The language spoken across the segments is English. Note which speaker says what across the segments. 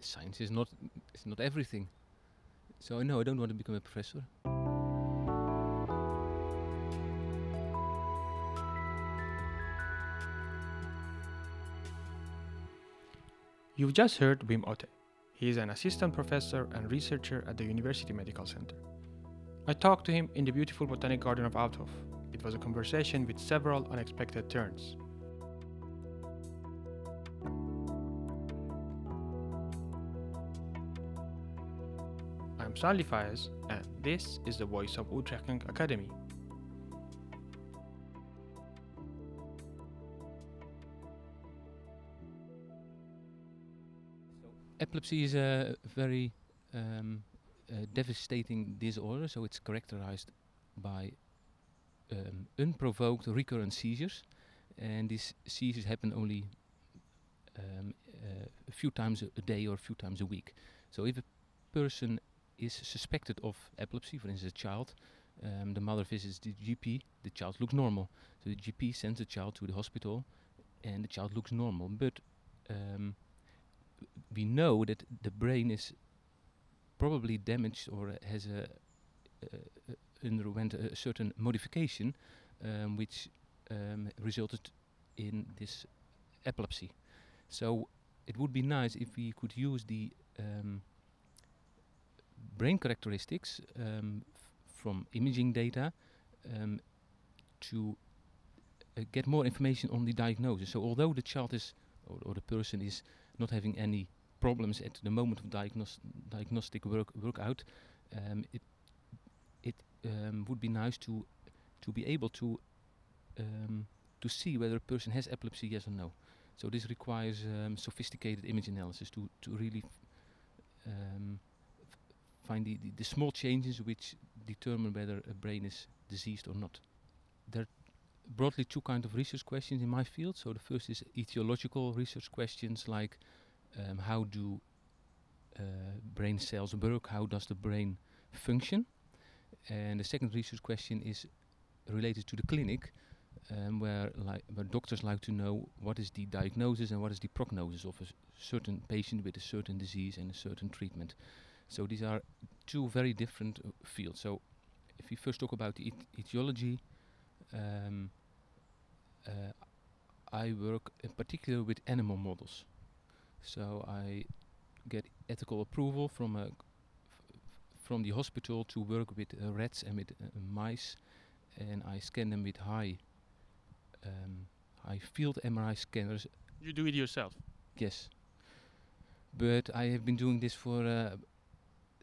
Speaker 1: science is not is not everything. So no, I don't want to become a professor.
Speaker 2: You've just heard Wim Otte. He is an assistant professor and researcher at the University Medical Center. I talked to him in the beautiful Botanic Garden of Uithof. It was a conversation with several unexpected turns. Salih Fayez, and this is the voice of Utrecht Academy.
Speaker 1: Epilepsy is a very um, devastating disorder, so it's characterized by um, unprovoked recurrent seizures, and these seizures happen only um, uh, a few times a day or a few times a week. So if a person is suspected of epilepsy, for instance, a child, um, the mother visits the GP, the child looks normal. So the GP sends the child to the hospital, and the child looks normal. But um, we know that the brain is probably damaged or has a uh, underwent a certain modification, um, which um, resulted in this epilepsy. So it would be nice if we could use the um, brain characteristics um, from imaging data um, to uh, get more information on the diagnosis. So although the child is or, or, the person is not having any problems at the moment of diagnos diagnostic work workout, um, it it um, would be nice to to be able to um, to see whether a person has epilepsy, yes or no. So this requires um, sophisticated image analysis to to really um, find the, the, the, small changes which determine whether a brain is diseased or not. There are broadly two kinds of research questions in my field. So the first is etiological research questions like um, how do uh, brain cells work, how does the brain function, and the second research question is related to the clinic, um, where, like, where doctors like to know what is the diagnosis and what is the prognosis of a certain patient with a certain disease and a certain treatment. So these are two very different uh, fields. So if we first talk about the et etiology, um, uh, I work in particular with animal models. So I get ethical approval from a from the hospital to work with uh, rats and with uh, mice, and I scan them with high um, high field MRI scanners.
Speaker 2: You do it yourself?
Speaker 1: Yes. But I have been doing this for uh,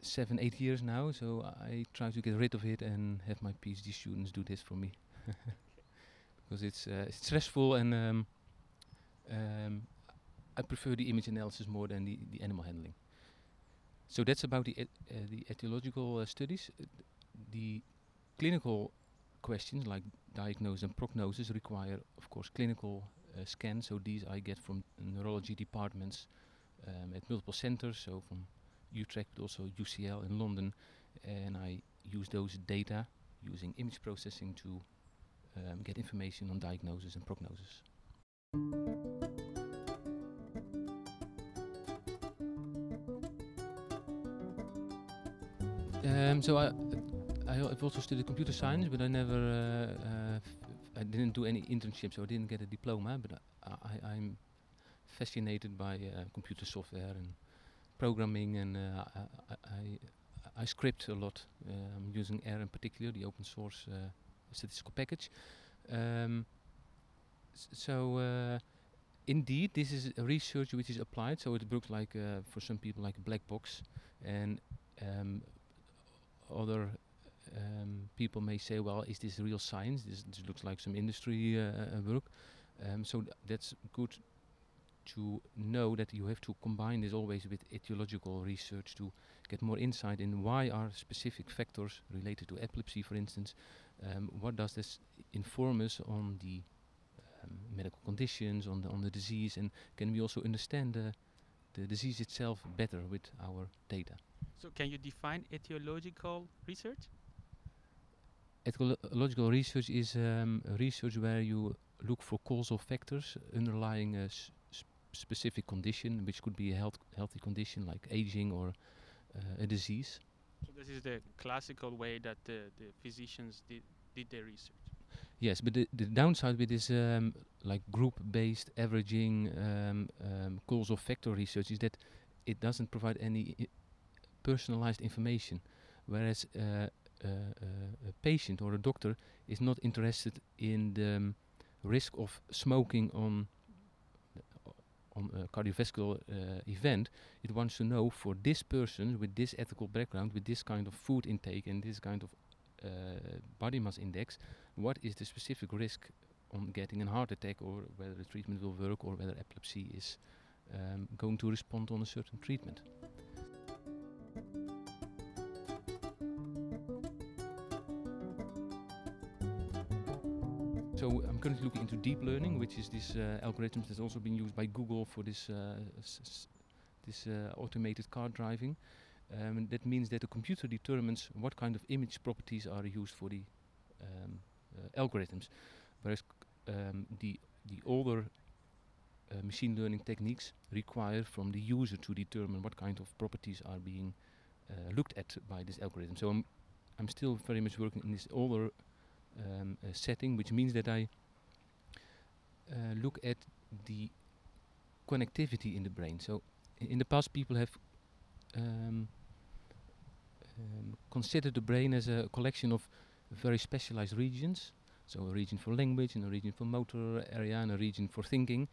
Speaker 1: seven, eight years now, so I try to get rid of it and have my PhD students do this for me. because it's, uh, it's stressful and um, um, I prefer the image analysis more than the, the animal handling. So that's about the et uh, the etiological uh, studies. Uh, the clinical questions like diagnosis and prognosis require, of course, clinical uh, scans. So these I get from neurology departments um, at multiple centers, so from Utrecht, but also UCL in London, and I use those data using image processing to um, get information on diagnosis and prognosis. Um, so I, I have also studied computer science, but I never, uh, uh, I didn't do any internship, so I didn't get a diploma. But I, am fascinated by uh, computer software and programming, and uh, I, I, I, script a lot. I'm using R in particular, the open source uh, statistical package. Um, so uh, indeed, this is a research which is applied. So it looks like for some people like a black box, and um, other um, people may say, well, is this real science? This, this looks like some industry uh, uh work. Um, so th that's good to know that you have to combine this always with etiological research to get more insight in why are specific factors related to epilepsy, for instance, um, what does this inform us on the um, medical conditions, on the on the disease, and can we also understand the the disease itself better with our data?
Speaker 2: So can you define etiological research?
Speaker 1: Etiological research is um, research where you look for causal factors underlying a specific condition, which could be a health healthy condition like aging or uh, a disease.
Speaker 2: So this is the classical way that the, the physicians did, did their research.
Speaker 1: Yes, but the, the downside with this um, like group-based averaging um, um, causal factor research is that it doesn't provide any I personalized information, whereas uh, uh, uh, a patient or a doctor is not interested in the um, risk of smoking on on a cardiovascular uh, event, it wants to know for this person with this ethical background, with this kind of food intake and this kind of uh, body mass index, what is the specific risk on getting a heart attack or whether the treatment will work or whether epilepsy is um, going to respond on a certain treatment. So I'm currently looking into deep learning, which is this uh, algorithm that's also been used by Google for this uh, this uh, automated car driving. Um, that means that the computer determines what kind of image properties are used for the um, uh, algorithms, whereas um, the the older uh, machine learning techniques require from the user to determine what kind of properties are being uh, looked at by this algorithm. So I'm I'm still very much working in this older um, setting, which means that I uh, look at the connectivity in the brain. So in the past, people have um, um, considered the brain as a collection of very specialized regions. So a region for language, and a region for motor area, and a region for thinking.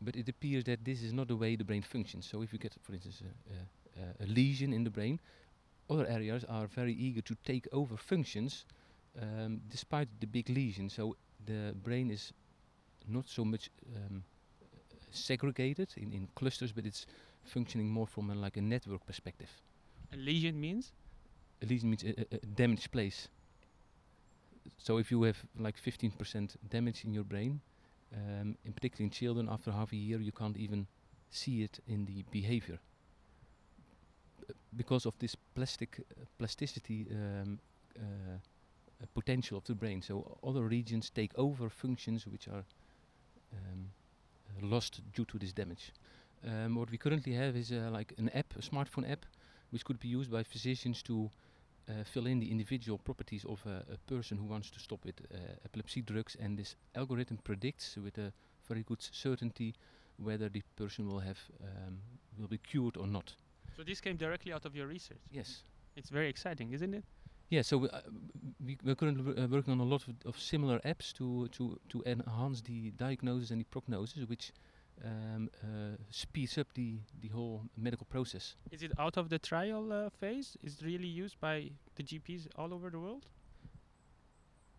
Speaker 1: But it appears that this is not the way the brain functions. So if you get, for instance, a, a, a lesion in the brain, other areas are very eager to take over functions um, despite the big lesion. So the brain is not so much um, segregated in, in clusters, but it's functioning more from a, like a network perspective.
Speaker 2: A lesion means?
Speaker 1: A lesion means a, a, a damaged place. So if you have like 15% damage in your brain, um, in particular in children, after half a year, you can't even see it in the behavior because of this plastic uh, plasticity um, uh, potential of the brain. So other regions take over functions which are um, uh, lost due to this damage. Um, what we currently have is uh, like an app, a smartphone app, which could be used by physicians to uh, fill in the individual properties of a, a person who wants to stop with uh, epilepsy drugs, and this algorithm predicts with a very good certainty whether the person will have um, will be cured or not.
Speaker 2: So this came directly out of your research.
Speaker 1: Yes,
Speaker 2: it's very exciting, isn't it?
Speaker 1: Yeah, so we, uh, we, we're currently uh, working on a lot of, of, similar apps to, to, to enhance the diagnosis and the prognosis, which um, uh, speeds up the, the whole medical process.
Speaker 2: Is it out of the trial uh, phase? Is it really used by the GPs all over the world?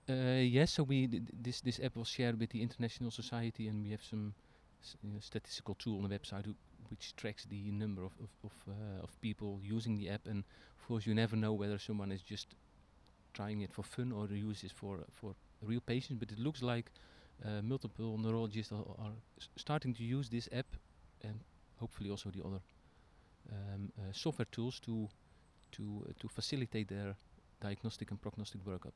Speaker 1: Uh, yes, so we this this app was shared with the International Society, and we have some you know, statistical tool on the website which tracks the number of of of, uh, of, people using the app. And of course, you never know whether someone is just trying it for fun or use it for for real patients. But it looks like uh, multiple neurologists are, are starting to use this app, and hopefully also the other um, uh, software tools to to uh, to facilitate their diagnostic and prognostic workup.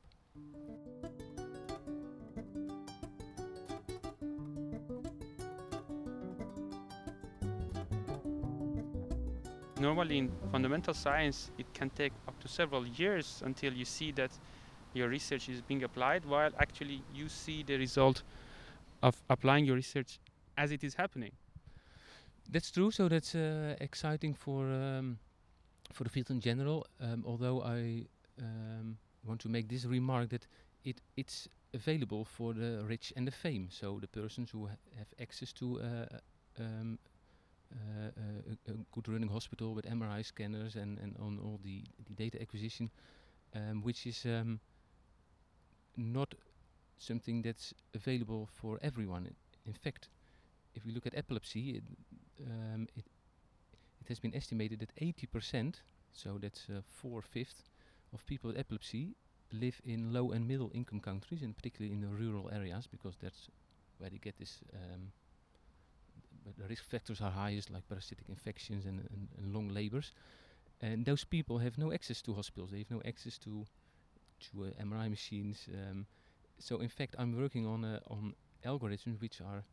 Speaker 2: Normally in fundamental science it can take up to several years until you see that your research is being applied while actually you see the result of applying your research as it is happening.
Speaker 1: That's true so that's uh, exciting for um, for the field in general. Um, although i um, want to make this remark that it it's available for the rich and the fame so the persons who ha have access to uh, um, a, a, good running hospital with MRI scanners and, and on all the, the data acquisition, um, which is um, not something that's available for everyone. In fact, if we look at epilepsy, it, um, it, it has been estimated that 80%, so that's uh, four fifths of people with epilepsy, live in low and middle income countries, and particularly in the rural areas, because that's where they get this um, the risk factors are highest, like parasitic infections and, and, and, long labors. And those people have no access to hospitals. They have no access to to uh, MRI machines. Um, so in fact, I'm working on uh, on algorithms which are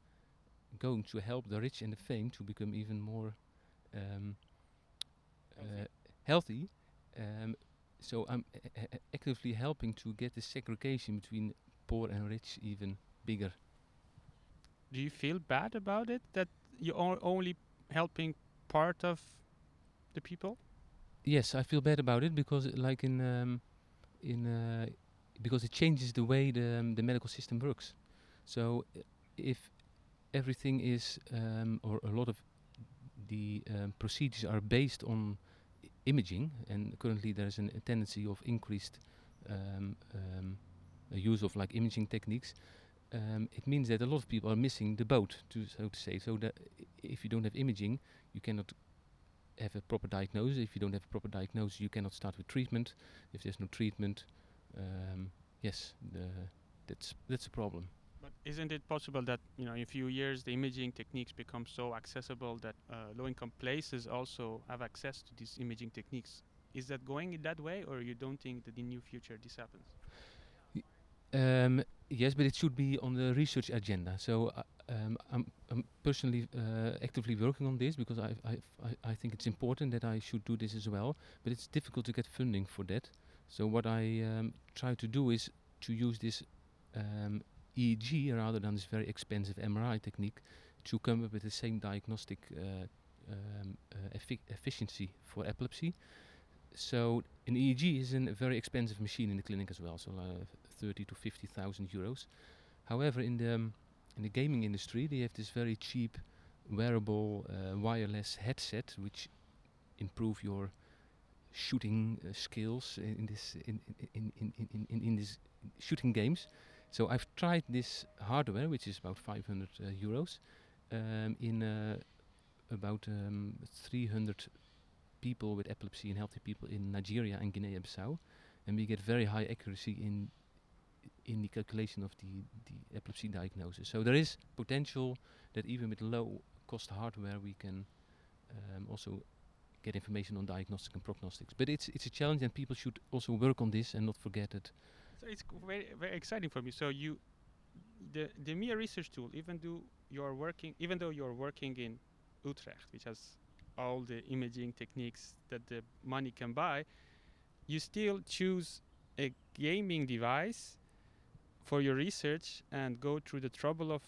Speaker 1: going to help the rich and the fame to become even more um,
Speaker 2: Healthy.
Speaker 1: uh, healthy. Um, so I'm a- a- actively helping to get the segregation between poor and rich even bigger.
Speaker 2: Do you feel bad about it that you're only helping part of the people?
Speaker 1: Yes, I feel bad about it because, uh, like in um, in uh, because it changes the way the um, the medical system works. So if everything is um, or a lot of the um, procedures are based on imaging, and currently there is an, a tendency of increased um, um, use of like imaging techniques. Um, it means that a lot of people are missing the boat, to so to say. So that if you don't have imaging, you cannot have a proper diagnosis. If you don't have a proper diagnosis, you cannot start with treatment. If there's no treatment, um, yes, the, that's that's a problem.
Speaker 2: But isn't it possible that you know in a few years the imaging techniques become so accessible that uh, low-income places also have access to these imaging techniques? Is that going in that way, or you don't think that in the near future this happens?
Speaker 1: Um, yes, but it should be on the research agenda. So uh, um, I'm, I'm personally uh, actively working on this because I, I, I, think it's important that I should do this as well. But it's difficult to get funding for that. So what I um, try to do is to use this um, EEG rather than this very expensive MRI technique to come up with the same diagnostic uh, um, uh, effi- efficiency for epilepsy. So an EEG is a very expensive machine in the clinic as well, so uh, 30 to 50,000 euros. However, in the um, in the gaming industry, they have this very cheap, wearable, uh, wireless headset which improve your shooting uh, skills in, in this in in, in, in, in, in, this shooting games. So I've tried this hardware, which is about 500 uh, euros, um, in uh, about um, 300 people with epilepsy and healthy people in Nigeria and Guinea-Bissau, and we get very high accuracy in in the calculation of the, the epilepsy diagnosis. So there is potential that even with low cost hardware we can um, also get information on diagnostic and prognostics. But it's it's a challenge and people should also work on this and not forget it.
Speaker 2: So it's very very exciting for me. So you, the the MIA research tool, even though you're working, even though you're working in Utrecht, which has all the imaging techniques that the money can buy, you still choose a gaming device for your research and go through the trouble of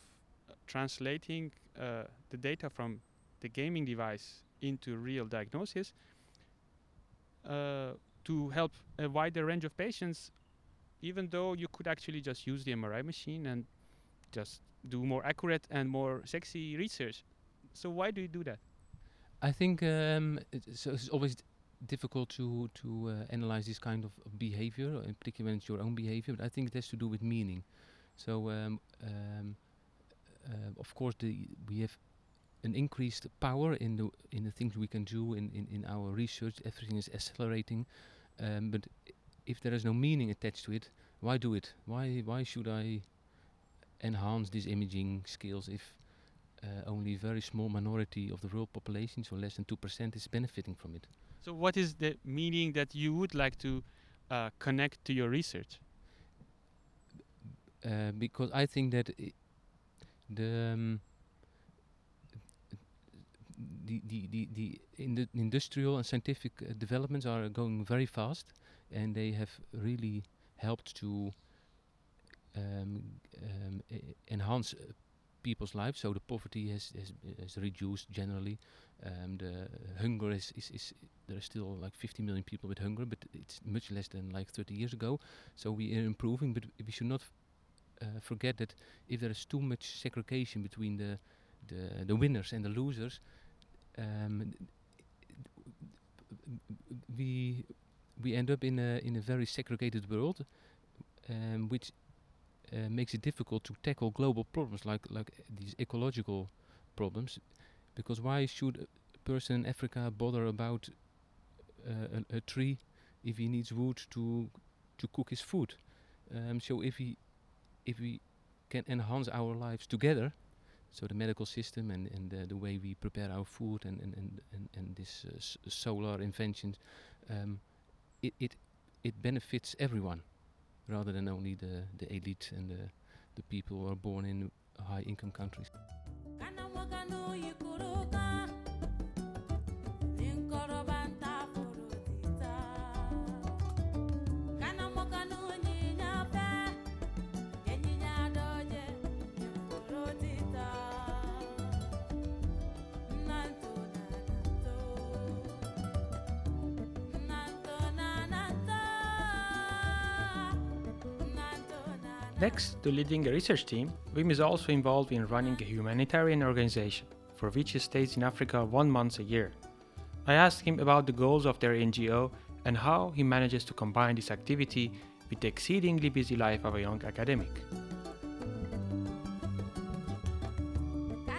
Speaker 2: uh, translating uh, the data from the gaming device into real diagnosis uh, to help a wider range of patients even though you could actually just use the MRI machine and just do more accurate and more sexy research. So why do you do that?
Speaker 1: I think um, it, so it's always difficult to to uh, analyze this kind of behavior, in particular when it's your own behavior. But I think it has to do with meaning. So um, um, uh, of course, the we have an increased power in the in the things we can do in, in, in our research. Everything is accelerating, um, but if there is no meaning attached to it, why do it? Why why should I enhance these imaging skills if uh, only a very small minority of the world population, so less than two percent, is benefiting from it?
Speaker 2: So what is the meaning that you would like to uh, connect to your research?
Speaker 1: uh, because I think that the um, the the the, the in the industrial and scientific uh, developments are going very fast, and they have really helped to um, um, enhance uh, people's lives. So the poverty has has, has reduced generally. Um, the hunger is, is is there are still like 50 million people with hunger, but it's much less than like 30 years ago. So we are improving, but we should not uh, forget that if there is too much segregation between the the, the winners and the losers, um, we we end up in a in a very segregated world, um, which uh, makes it difficult to tackle global problems like like uh, these ecological problems, because why should a person in Africa bother about uh, a, a tree if he needs wood to to cook his food? Um, so if he if we can enhance our lives together, so the medical system and, and the, the way we prepare our food and and and and, and this uh, solar inventions, um, it, it it benefits everyone, rather than only the the elite and the the people who are born in high income countries.
Speaker 2: Next to leading a research team, Wim is also involved in running a humanitarian organization for which he stays in Africa one month a year. I asked him about the goals of their NGO and how he manages to combine this activity with the exceedingly busy life of a young academic.
Speaker 1: Uh,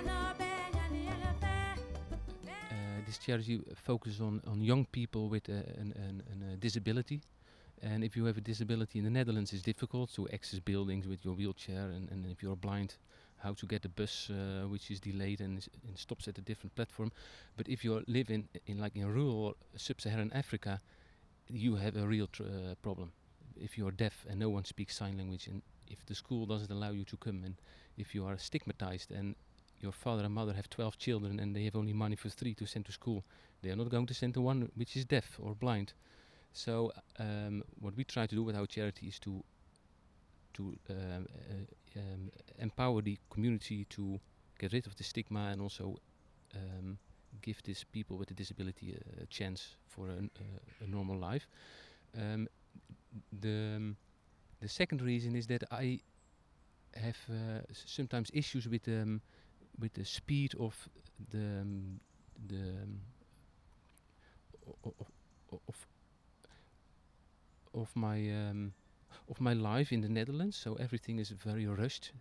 Speaker 1: this charity focuses on, on young people with uh, an, an, an, a disability. And if you have a disability in the Netherlands, it's difficult to access buildings with your wheelchair. And, and if you're blind, how to get a bus uh, which is delayed and, and, stops at a different platform. But if you live in, in like in rural sub-Saharan Africa, you have a real uh, problem. If you are deaf and no one speaks sign language, and if the school doesn't allow you to come, and if you are stigmatized and your father and mother have 12 children and they have only money for three to send to school, they are not going to send the one which is deaf or blind. So um, what we try to do with our charity is to to um, uh, um, empower the community to get rid of the stigma and also um, give these people with a disability a, a chance for a, a, a normal life. Um, the um, the second reason is that I have uh, sometimes issues with um, with the speed of the the of, of of my um, of my life in the Netherlands. So everything is very rushed.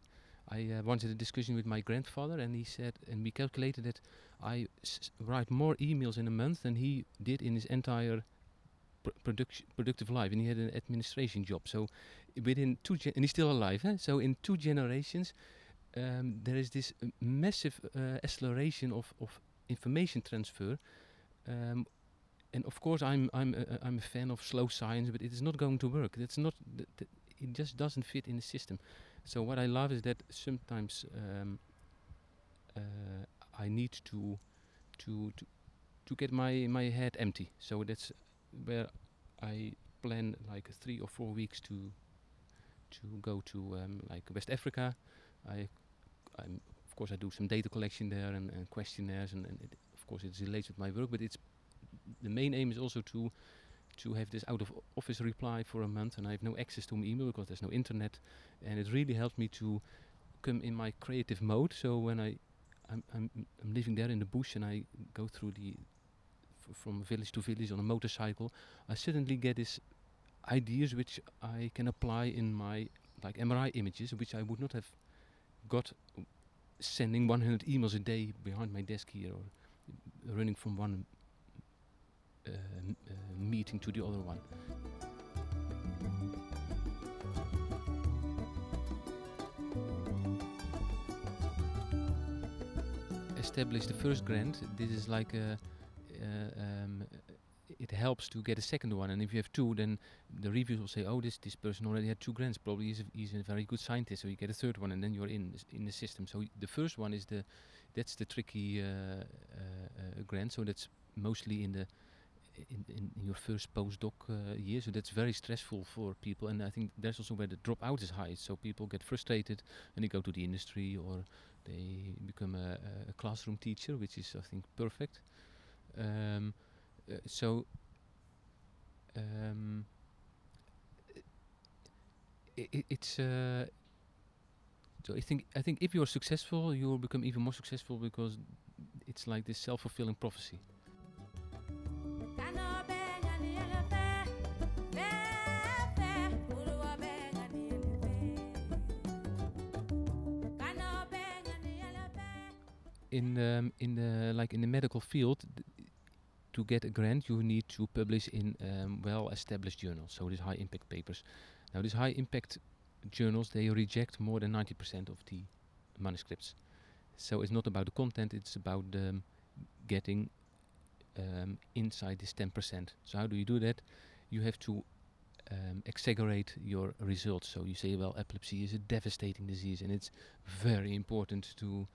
Speaker 1: I uh, a discussion with my grandfather, and he said, and we calculated that I write more emails in a month than he did in his entire pr production productive life, and he had an administration job. So within two, and he's still alive. Eh? So in two generations, um, there is this uh, massive uh, acceleration of of information transfer. Um, and of course, I'm I'm a, I'm a fan of slow science, but it is not going to work. That's not it just doesn't fit in the system. So what I love is that sometimes um, uh, I need to to to to get my my head empty. So that's where I plan like three or four weeks to to go to um, like West Africa. I I'm of course I do some data collection there and, and questionnaires and, and it of course it's related with my work, but it's the main aim is also to to have this out of office reply for a month and I have no access to my email because there's no internet. And it really helped me to come in my creative mode. So when I I'm, I'm, I'm living there in the bush and I go through the from village to village on a motorcycle I suddenly get these ideas which I can apply in my like MRI images which I would not have got sending 100 emails a day behind my desk here or running from one meeting to the other one. Establish the first grant. This is like a, uh, um, it helps to get a second one. And if you have two, then the reviews will say, "Oh, this this person already had two grants. Probably he's a, he's a very good scientist." So you get a third one, and then you're in in the system. So the first one is the that's the tricky uh, uh, uh, grant. So that's mostly in the in, in, your first postdoc uh, year. So that's very stressful for people. And I think that's also where the dropout is high. So people get frustrated and they go to the industry or they become a, a classroom teacher, which is, I think, perfect. Um, uh, so um, it, it's uh, so I think I think if you're successful, you will become even more successful because it's like this self-fulfilling prophecy. In um, in the like in the medical field to get a grant you need to publish in um, well established journals. So these high impact papers. Now these high impact journals they reject more than 90% of the manuscripts. So it's not about the content it's about um, getting um, inside this 10% so how do you do that? You have to um, exaggerate your results. So you say well epilepsy is a devastating disease and it's very important to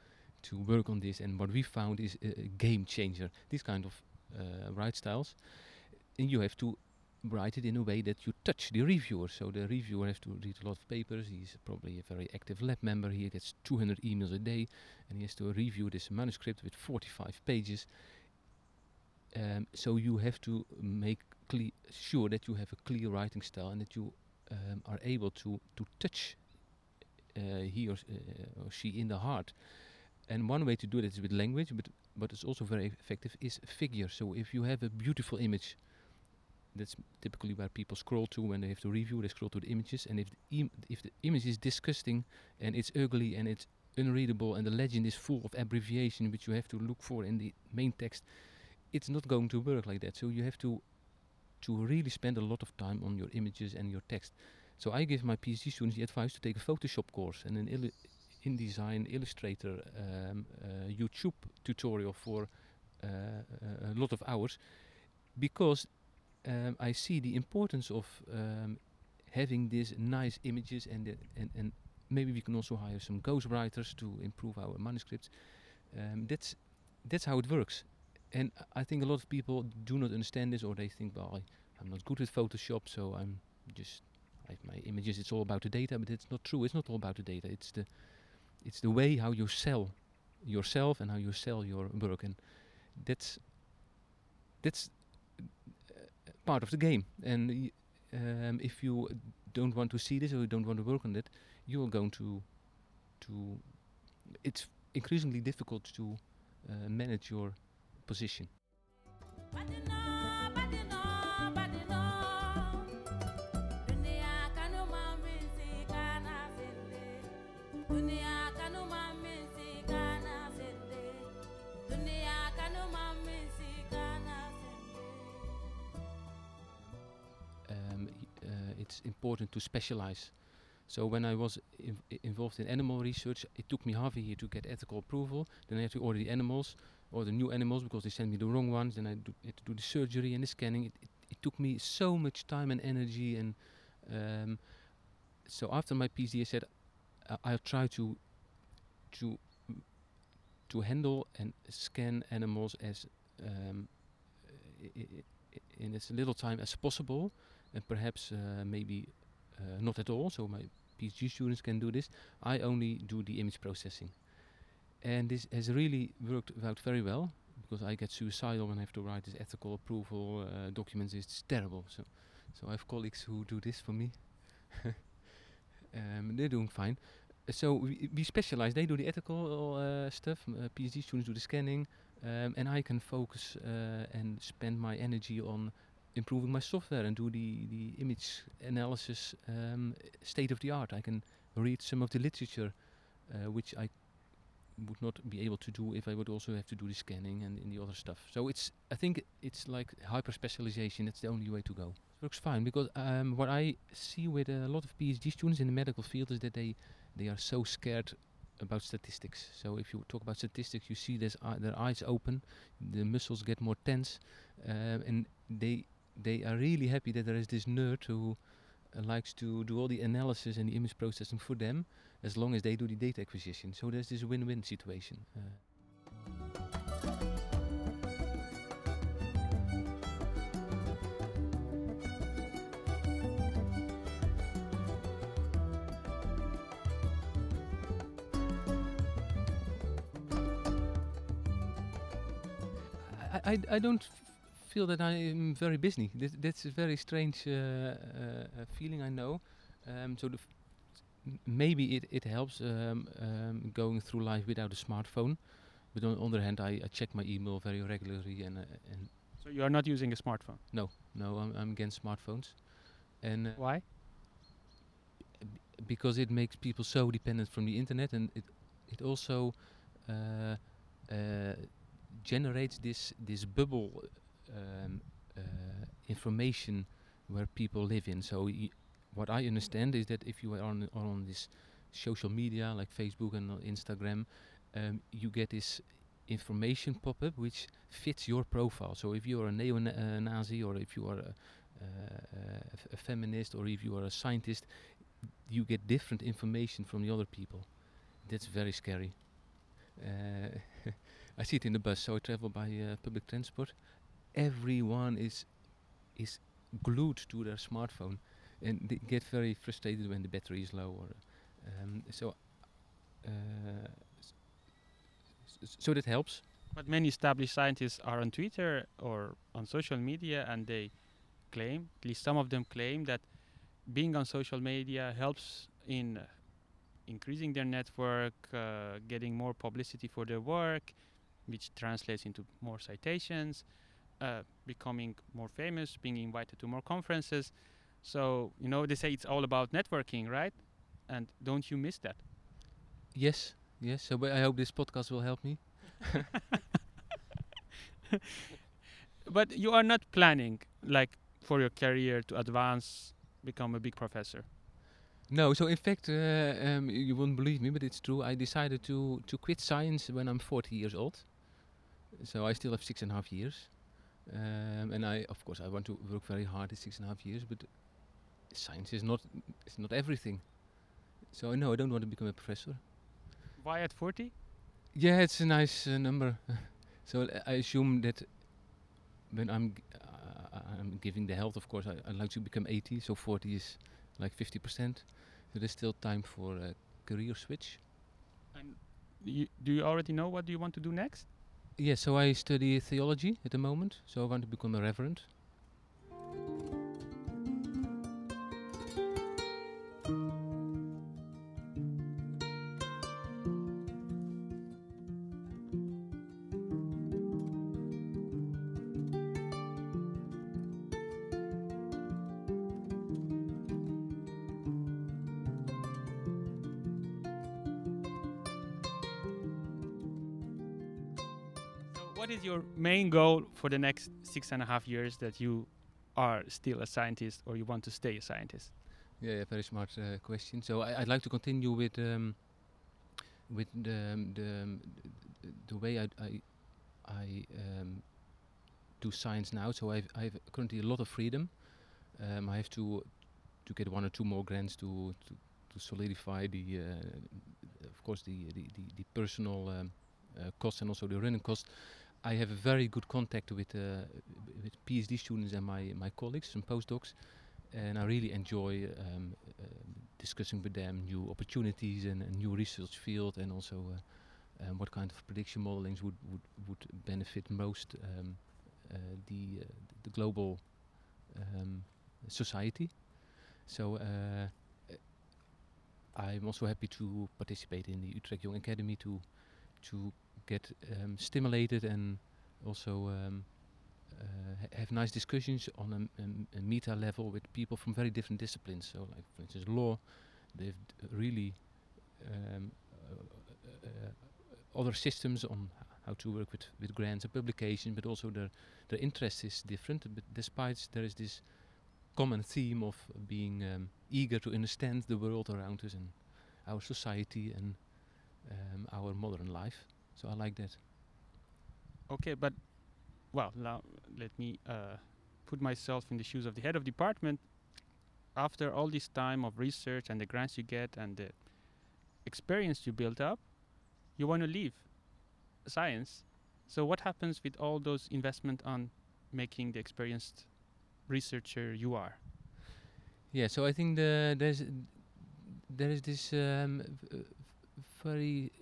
Speaker 1: to work on this. And what we found is a, a game changer. These kind of uh, write styles, and you have to write it in a way that you touch the reviewer. So the reviewer has to read a lot of papers. He's probably a very active lab member. He gets 200 emails a day, and he has to review this manuscript with 45 pages. Um, so you have to make sure that you have a clear writing style and that you um, are able to to touch uh, he or, uh, or she in the heart. And one way to do that is with language, but but it's also very effective is figure. So if you have a beautiful image, that's typically where people scroll to when they have to review. They scroll to the images, and if the im- if the image is disgusting and it's ugly and it's unreadable and the legend is full of abbreviation which you have to look for in the main text, it's not going to work like that. So you have to to really spend a lot of time on your images and your text. So I give my PhD students the advice to take a Photoshop course and an InDesign, Illustrator, um, uh, YouTube tutorial for uh, a a lot of hours, because um, I see the importance of um, having these nice images and, the, and and maybe we can also hire some ghostwriters to improve our manuscripts. Um, that's that's how it works, and I- think a lot of people do not understand this, or they think, well, I, I'm not good with Photoshop, so I'm just I have my images. It's all about the data, but it's not true. It's not all about the data. It's the it's the way how you sell yourself and how you sell your work, and that's that's uh, part of the game. And um, if you don't want to see this or you don't want to work on it, you are going to to. It's increasingly difficult to uh, manage your position. Important to specialize. So when I was inv- involved in animal research, it took me half a year to get ethical approval. Then I had to order the animals, or the new animals, because they sent me the wrong ones. Then I had to do the surgery and the scanning. It, it, it took me so much time and energy, and um, so after my PhD, I said I- I'll try to to to handle and scan animals as um, in as little time as possible, and perhaps uh, maybe uh, not at all. So my PhD students can do this. I only do the image processing, and this has really worked out very well because I get suicidal when I have to write this ethical approval uh, documents. It's terrible. So, so I have colleagues who do this for me. um, they're doing fine. So we, we specialize. They do the ethical uh, stuff. Uh, PhD students do the scanning, um, and I can focus uh, and spend my energy on improving my software and do the, the image analysis um, state of the art. I can read some of the literature, uh, which I would not be able to do if I would also have to do the scanning and, and the other stuff. So it's I think it's like hyper specialization. That's the only way to go. It works fine because um, what I see with a lot of PhD students in the medical field is that they they are so scared about statistics. So if you talk about statistics, you see their eyes open, the muscles get more tense, uh, and they they are really happy that there is this nerd who uh, likes to do all the analysis and the image processing for them, as long as they do the data acquisition. So there's this win-win situation. Uh, I, I, don't feel that I am very busy. This, that's a very strange uh, uh, uh, feeling, I know. Um, so the f- m- maybe it, it helps um, um, going through life without a smartphone. But on the other hand, I, I check my email very regularly, and uh, and
Speaker 2: So you are not using a smartphone.
Speaker 1: no, no, I'm, I'm against smartphones, and uh,
Speaker 2: Why?
Speaker 1: because it makes people so dependent from the internet and it it also uh, uh, generates this this bubble um, uh, information where people live in so what I understand is that if you are on are on this social media like Facebook and uh, Instagram um, you get this information pop-up which fits your profile so if you are a neo-Nazi or if you are a, uh, feminist or if you are a scientist you get different information from the other people. That's very scary. Uh, I see it in the bus, so I travel by uh, public transport. Everyone is is glued to their smartphone, and they get very frustrated when the battery is low. Or um, so, uh, so that helps.
Speaker 2: But many established scientists are on Twitter or on social media, and they claim, at least some of them claim, that being on social media helps in uh, increasing their network, uh, getting more publicity for their work, which translates into more citations, uh, becoming more famous, being invited to more conferences. So, you know, they say it's all about networking, right? And don't you miss that?
Speaker 1: Yes, yes. So but I hope this podcast will help me.
Speaker 2: But you are not planning, like, for your career to advance, become a big professor.
Speaker 1: No, so in fact, uh, um, you won't believe me, but it's true. I decided to to quit science when I'm 40 years old. So I still have six and a half years, um, and I, of course, I want to work very hard in six and a half years. But science is not is not everything. So I no, I don't want to become a professor.
Speaker 2: Why at 40?
Speaker 1: Yeah, it's a nice uh, number. so uh, I assume that when I'm g- uh, I'm giving the health, of course, I, I'd like to become 80. So 40 is like 50 percent. So there's still time for a career switch.
Speaker 2: And you, do you already know what do you want to do next?
Speaker 1: Yeah, so I study theology at the moment. So I want to become a reverend.
Speaker 2: Main goal for the next six and a half years that you are still a scientist or you want to stay a scientist?
Speaker 1: Yeah, yeah very smart uh, question. So I, I'd like to continue with um, with the um, the, um, the, way I I, I um, do science now. So I've I've currently a lot of freedom. Um, I have to to get one or two more grants to to, to solidify the uh, of course the the, the, the personal um, uh, costs and also the running costs. I have a very good contact with uh, with PhD students and my my colleagues, some postdocs and I really enjoy um, uh, discussing with them new opportunities and a new research field, and also uh, um, what kind of prediction modelings would would, would benefit most um, uh, the uh, the global um, society. So. Uh, I'm also happy to participate in the Utrecht Young Academy to to get um, stimulated and also um, uh, ha- have nice discussions on a meta level with people from very different disciplines. So, like for instance, law, they've really um, uh, uh, other systems on how to work with, with grants and publication, but also their their interest is different. But despite there is this common theme of being um, eager to understand the world around us and our society and um, our modern life. So I like that.
Speaker 2: Okay, but well, now let me uh, put myself in the shoes of the head of department. After all this time of research and the grants you get and the experience you built up, you want to leave science. So what happens with all those investment on making the experienced researcher you are?
Speaker 1: Yeah, so I think the there's there is this um, very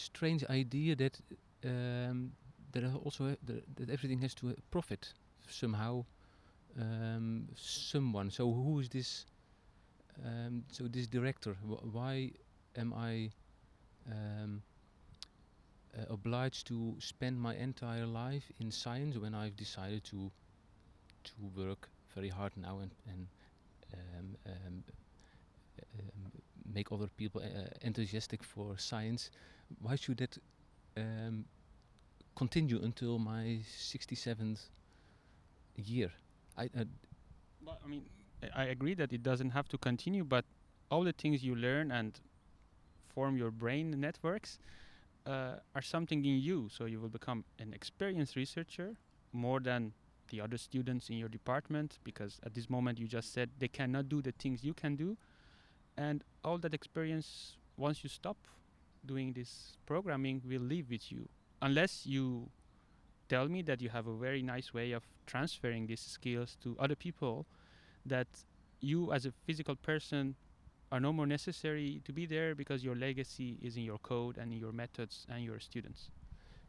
Speaker 1: strange idea that um, that also ha- that everything has to uh, profit somehow um, someone. So who is this? Um, so this director. Wh- why am I um, uh, obliged to spend my entire life in science when I've decided to to work very hard now and and make other people uh, enthusiastic for science. Why should that um, continue until my 67th year? I, uh,
Speaker 2: I mean, I- I agree that it doesn't have to continue, but all the things you learn and form your brain networks uh, are something in you. So you will become an experienced researcher more than the other students in your department, because at this moment you just said they cannot do the things you can do, and all that experience once you stop doing this programming will live with you unless you tell me that you have a very nice way of transferring these skills to other people that you as a physical person are no more necessary to be there because your legacy is in your code and in your methods and your students.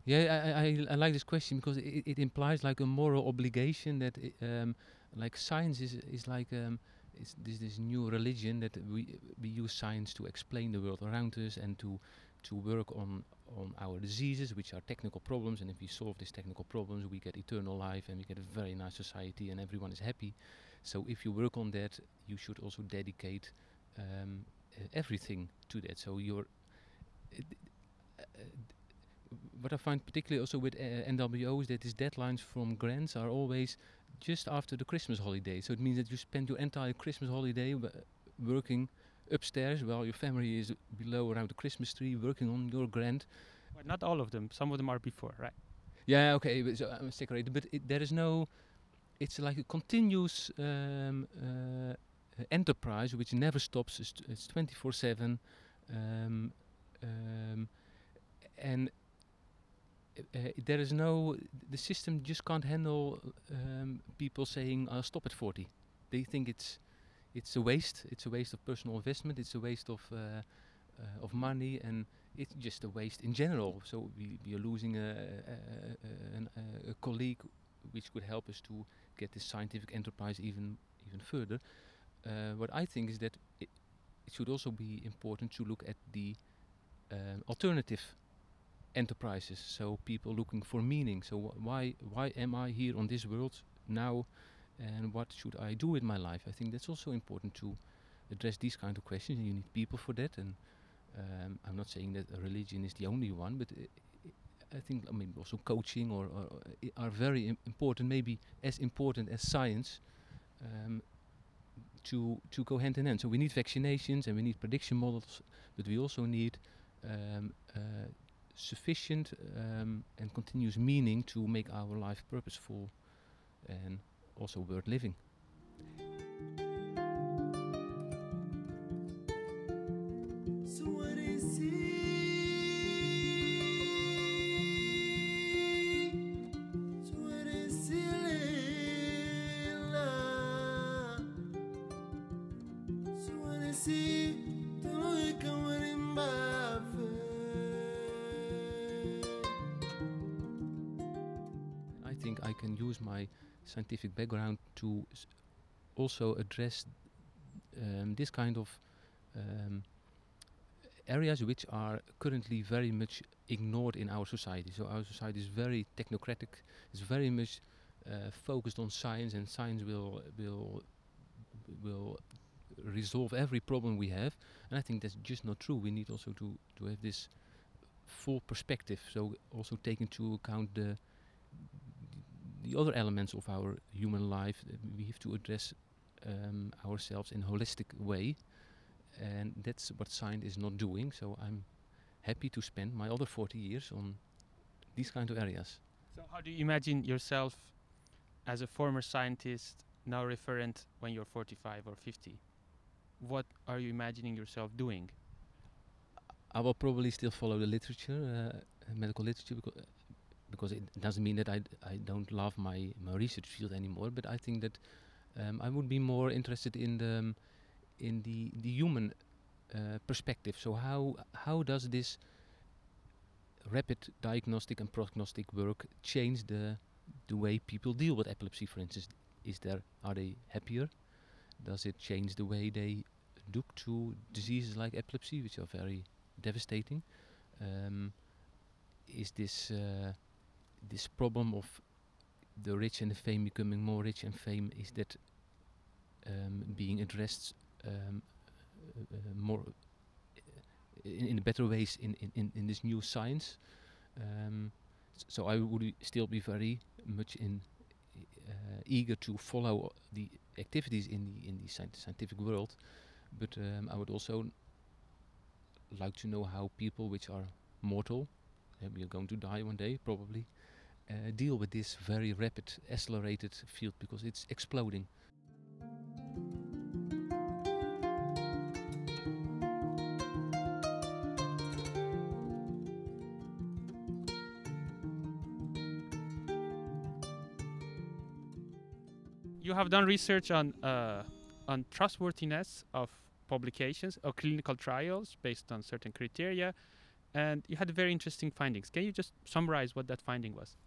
Speaker 1: Yeah, I, I, I like this question because it, it implies like a moral obligation that i- um, like science is is like um, it's this this new religion that we we use science to explain the world around us and to to work on on our diseases, which are technical problems. And if we solve these technical problems, we get eternal life and we get a very nice society and everyone is happy. So if you work on that, you should also dedicate um, uh, everything to that. So you're uh, what I find particularly also with uh, NWO is that these deadlines from grants are always just after the Christmas holiday. So it means that you spend your entire Christmas holiday w- working upstairs while your family is below around the Christmas tree working on your grant.
Speaker 2: but not all of them some of them are before right
Speaker 1: Yeah, okay, but so I'm separated, but it, there is no. It's like a continuous um, uh, uh, enterprise which never stops. It's, t- it's 24 seven, um, um, and uh, uh, there is no. The system just can't handle um, people saying, "I'll stop at 40." They think it's it's a waste. It's a waste of personal investment. It's a waste of uh, uh, of money and it's just a waste in general. So we, we are losing a, a, a, a, colleague which could help us to get this scientific enterprise even even further. Uh, what I think is that it, it should also be important to look at the alternative enterprises. So people looking for meaning. So wh- why why am I here on this world now, and what should I do with my life? I think that's also important to address these kind of questions. And you need people for that and um, I'm not saying that religion is the only one, but i i I think I mean also coaching or, or or are very im- important, maybe as important as science, um, to to go hand in hand. So we need vaccinations and we need prediction models, but we also need um, uh, sufficient um, and continuous meaning to make our life purposeful and also worth living. Scientific background to also address um, this kind of um, areas which are currently very much ignored in our society. So our society is very technocratic. It's very much uh, focused on science, and science will will will resolve every problem we have. And I think that's just not true. We need also to to have this full perspective. So also take into account the the other elements of our human life. that We have to address um, ourselves in a holistic way, and that's what science is not doing. So I'm happy to spend my other 40 years on these kind of areas.
Speaker 2: So how do you imagine yourself as a former scientist, now reverend when you're 45 or 50? What are you imagining yourself doing?
Speaker 1: I will probably still follow the literature, uh, medical literature, because, because it doesn't mean that I, I don't love my, my research field anymore. But I think that um, I would be more interested in the um, in the the human uh, perspective. So how how does this rapid diagnostic and prognostic work change the the way people deal with epilepsy? For instance, is there are they happier? Does it change the way they look to diseases like epilepsy, which are very devastating. Um, is this uh, this problem of the rich and the fame becoming more rich and fame? Is that um, being addressed um, uh, uh, more uh, in, in better ways in, in, in, this new science? Um, so I would still be very much in uh, eager to follow the activities in the in the scientific world, but um, I would also like to know how people which are mortal, we are going to die one day probably, uh, deal with this very rapid, accelerated field because it's exploding.
Speaker 2: You have done research on uh, on trustworthiness of publications or clinical trials based on certain criteria, and you had very interesting findings. Can you just summarize what that finding was?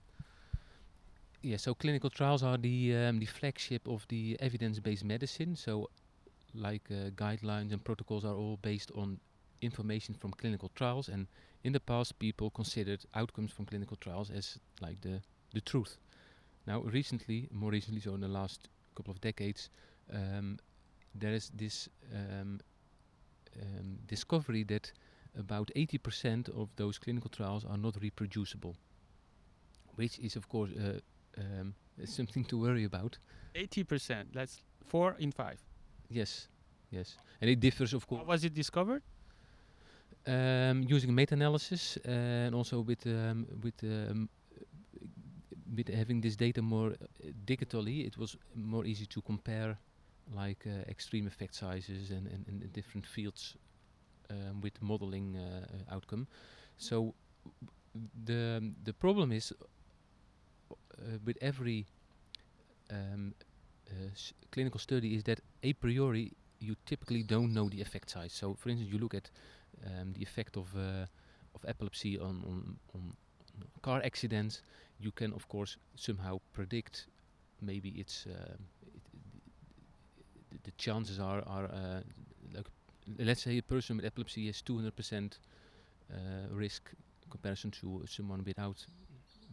Speaker 1: Yeah, so clinical trials are the um, the flagship of the evidence-based medicine. So, like uh, guidelines and protocols are all based on information from clinical trials. And in the past, people considered outcomes from clinical trials as like the the truth. Now, recently, more recently, so in the last couple of decades, um, there is this um, um, discovery that about 80% of those clinical trials are not reproducible, which is, of course, uh, um, it's something to worry about.
Speaker 2: Eighty percent. That's four in five.
Speaker 1: Yes, yes, and it differs, of
Speaker 2: How
Speaker 1: course,
Speaker 2: was it discovered?
Speaker 1: um, using meta-analysis and also with um, with um, with having this data more uh, digitally, it was more easy to compare like uh, extreme effect sizes and, and, and different fields um, with modeling uh, uh, outcome. So the the problem is uh, with every um, uh, clinical study is that a priori you typically don't know the effect size. So, for instance, you look at um, the effect of uh, of epilepsy on, on on car accidents. You can, of course, somehow predict. Maybe it's um, it, the, the chances are are uh, like let's say a person with epilepsy has 200% uh, risk comparison to someone without,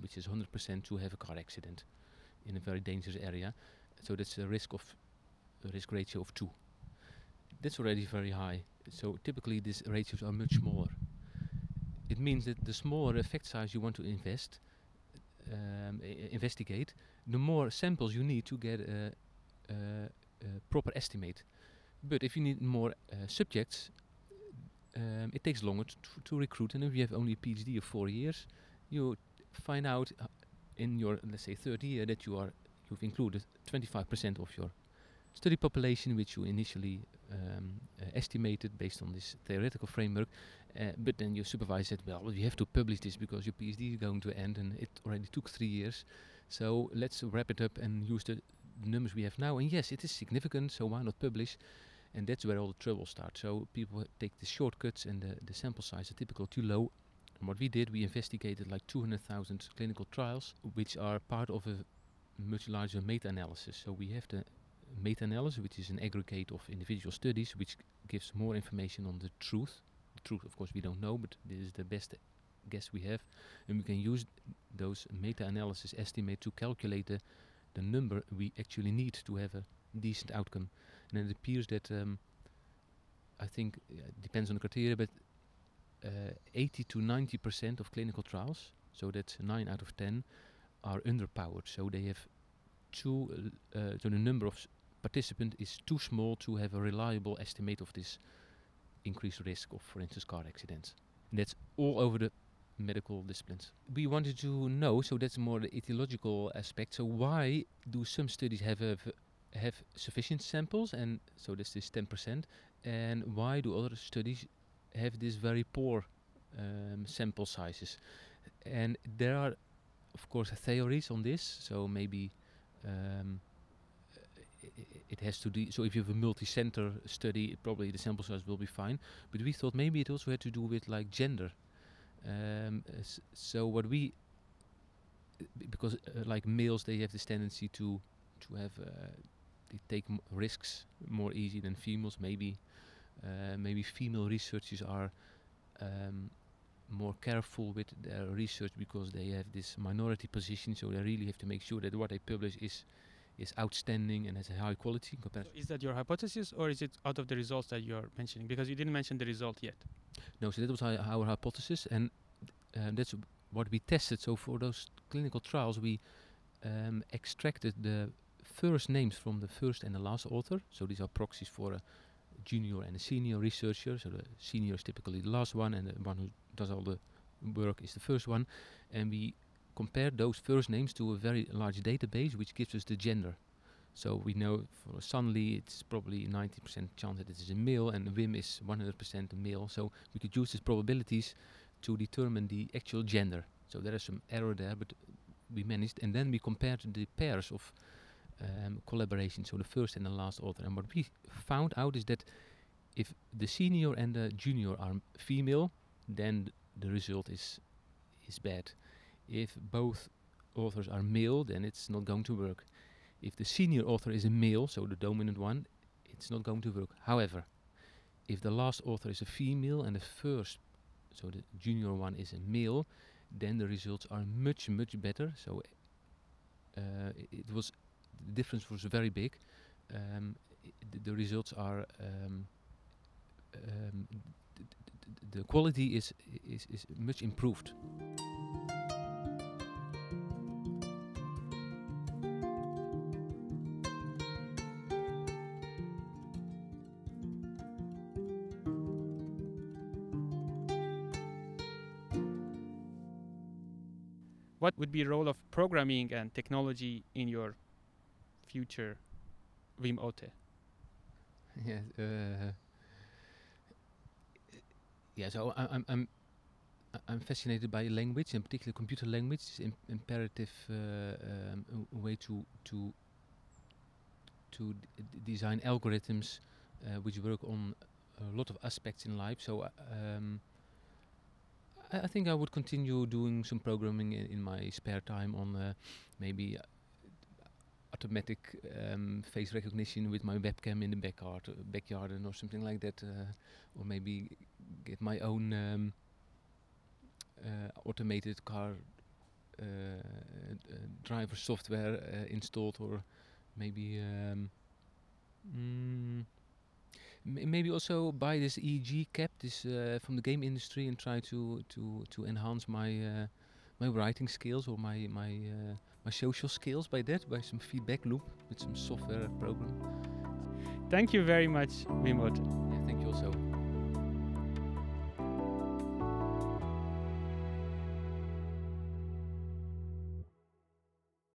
Speaker 1: which is 100% to have a car accident in a very dangerous area. So that's a risk of a risk ratio of two. That's already very high. So typically these ratios are much smaller. It means that the smaller effect size you want to invest, um, investigate, the more samples you need to get a, a, a proper estimate. But if you need more uh, subjects, um, it takes longer to, to recruit. And if you have only a PhD of four years, you find out uh, in your let's say third year that you are you've included 25% of your study population, which you initially um, uh, estimated based on this theoretical framework. Uh, but then your supervisor said, well, you have to publish this because your PhD is going to end, and it already took three years. So let's wrap it up and use the numbers we have now. And yes, it is significant, so why not publish? And that's where all the trouble starts. So people take the shortcuts, and the, the sample size are typically too low. And what we did, we investigated like 200,000 clinical trials, which are part of a much larger meta-analysis. So we have the meta-analysis, which is an aggregate of individual studies, which gives more information on the truth. The truth, of course, we don't know, but this is the best guess we have, and we can use those meta-analysis estimate to calculate the, the number we actually need to have a decent outcome. And it appears that um, I think it depends on the criteria, but 80 to 90 percent of clinical trials, so that's nine out of ten, are underpowered. So they have too, uh, uh, so the number of participant is too small to have a reliable estimate of this increased risk of, for instance, car accidents. And that's all over the medical disciplines. We wanted to know, so that's more the etiological aspect. So why do some studies have have sufficient samples, and so that's this 10%, and why do other studies have this very poor um, sample sizes? And there are, of course, theories on this. So maybe um, it has to do. So if you have a multi-center study, probably the sample size will be fine. But we thought maybe it also had to do with like gender. Um, so what we, because uh, like males, they have this tendency to to have uh, they take m- risks more easy than females. Maybe uh, maybe female researchers are um, more careful with their research because they have this minority position. So they really have to make sure that what they publish is is outstanding and has a high quality.
Speaker 2: So is that your hypothesis, or is it out of the results that you're mentioning? Because you didn't mention the result yet.
Speaker 1: No, so that was our, our hypothesis, and um, that's what we tested. So for those clinical trials, we um, extracted the first names from the first and the last author. So these are proxies for a junior and a senior researcher. So the senior is typically the last one, and the one who does all the work is the first one. And we compare those first names to a very large database, which gives us the gender. So we know for Sunli, it's probably 90% chance that it is a male, and Wim is 100% a male. So we could use these probabilities to determine the actual gender. So there is some error there, but we managed. And then we compared the pairs of um, collaboration, so the first and the last author. And what we found out is that if the senior and the junior are female, then the result is is bad. If both authors are male, then it's not going to work. If the senior author is a male, so the dominant one, it's not going to work. However, if the last author is a female and the first, so the junior one is a male, then the results are much much better. So uh, it was the difference was very big. Um, the, the results are um, um, th- th- th- the quality is, is is much improved.
Speaker 2: What would be the role of programming and technology in your future Wim Otte?
Speaker 1: yeah. Uh, yeah. So I, I'm I'm I'm fascinated by language, in particular computer language. It's im- imperative uh, um, way to to to design algorithms uh, which work on a lot of aspects in life. So um, I, think I would continue doing some programming in, in my spare time on uh, maybe automatic um, face recognition with my webcam in the backyard, uh, backyard or something like that, uh, or maybe get my own um, uh, automated car uh, driver software uh, installed, or maybe um, mm, maybe also buy this EEG cap, this uh, from the game industry, and try to to to enhance my uh, my writing skills or my my uh, my social skills by that, by some feedback loop with some software program.
Speaker 2: Thank you very much, Wim Otte. Yeah, thank you also.